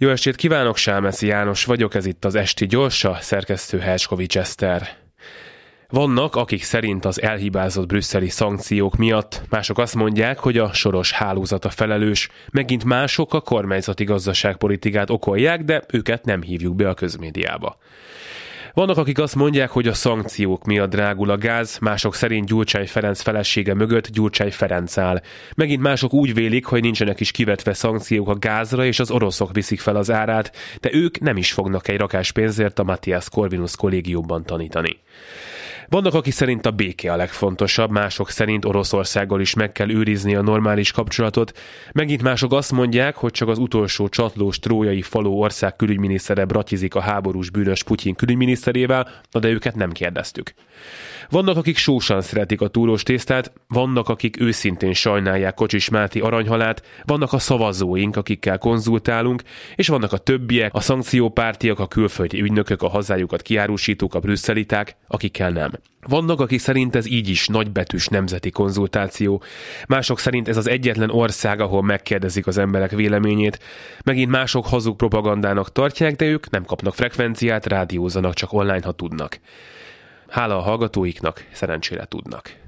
Jó estét kívánok, Sámeszi János vagyok, ez itt az Esti Gyorsa, szerkesztő Herskovics Eszter. Vannak, akik szerint az elhibázott brüsszeli szankciók miatt, mások azt mondják, hogy a soros hálózat a felelős, megint mások a kormányzati gazdaságpolitikát okolják, de őket nem hívjuk be a közmédiába. Vannak, akik azt mondják, hogy a szankciók miatt drágul a gáz, mások szerint Gyurcsány Ferenc felesége mögött Gyurcsány Ferenc áll. Megint mások úgy vélik, hogy nincsenek is kivetve szankciók a gázra, és az oroszok viszik fel az árát, de ők nem is fognak egy rakás pénzért a Matthias Corvinus kollégiumban tanítani. Vannak, akik szerint a béke a legfontosabb, mások szerint Oroszországgal is meg kell őrizni a normális kapcsolatot. Megint mások azt mondják, hogy csak az utolsó csatlós trójai faló ország külügyminisztere bratizik a háborús bűnös Putyin külügyminiszterével, de őket nem kérdeztük. Vannak, akik sósan szeretik a túrós tésztát, vannak, akik őszintén sajnálják Kocsis Máté aranyhalát, vannak a szavazóink, akikkel konzultálunk, és vannak a többiek, a szankciópártiak, a külföldi ügynökök, a hazájukat kiárusítók, a brüsszeliták, akikkel nem. Vannak, akik szerint ez így is nagybetűs nemzeti konzultáció, mások szerint ez az egyetlen ország, ahol megkérdezik az emberek véleményét, megint mások hazug propagandának tartják, de ők nem kapnak frekvenciát, rádiózanak csak online, ha tudnak. Hála a hallgatóiknak, szerencsére tudnak.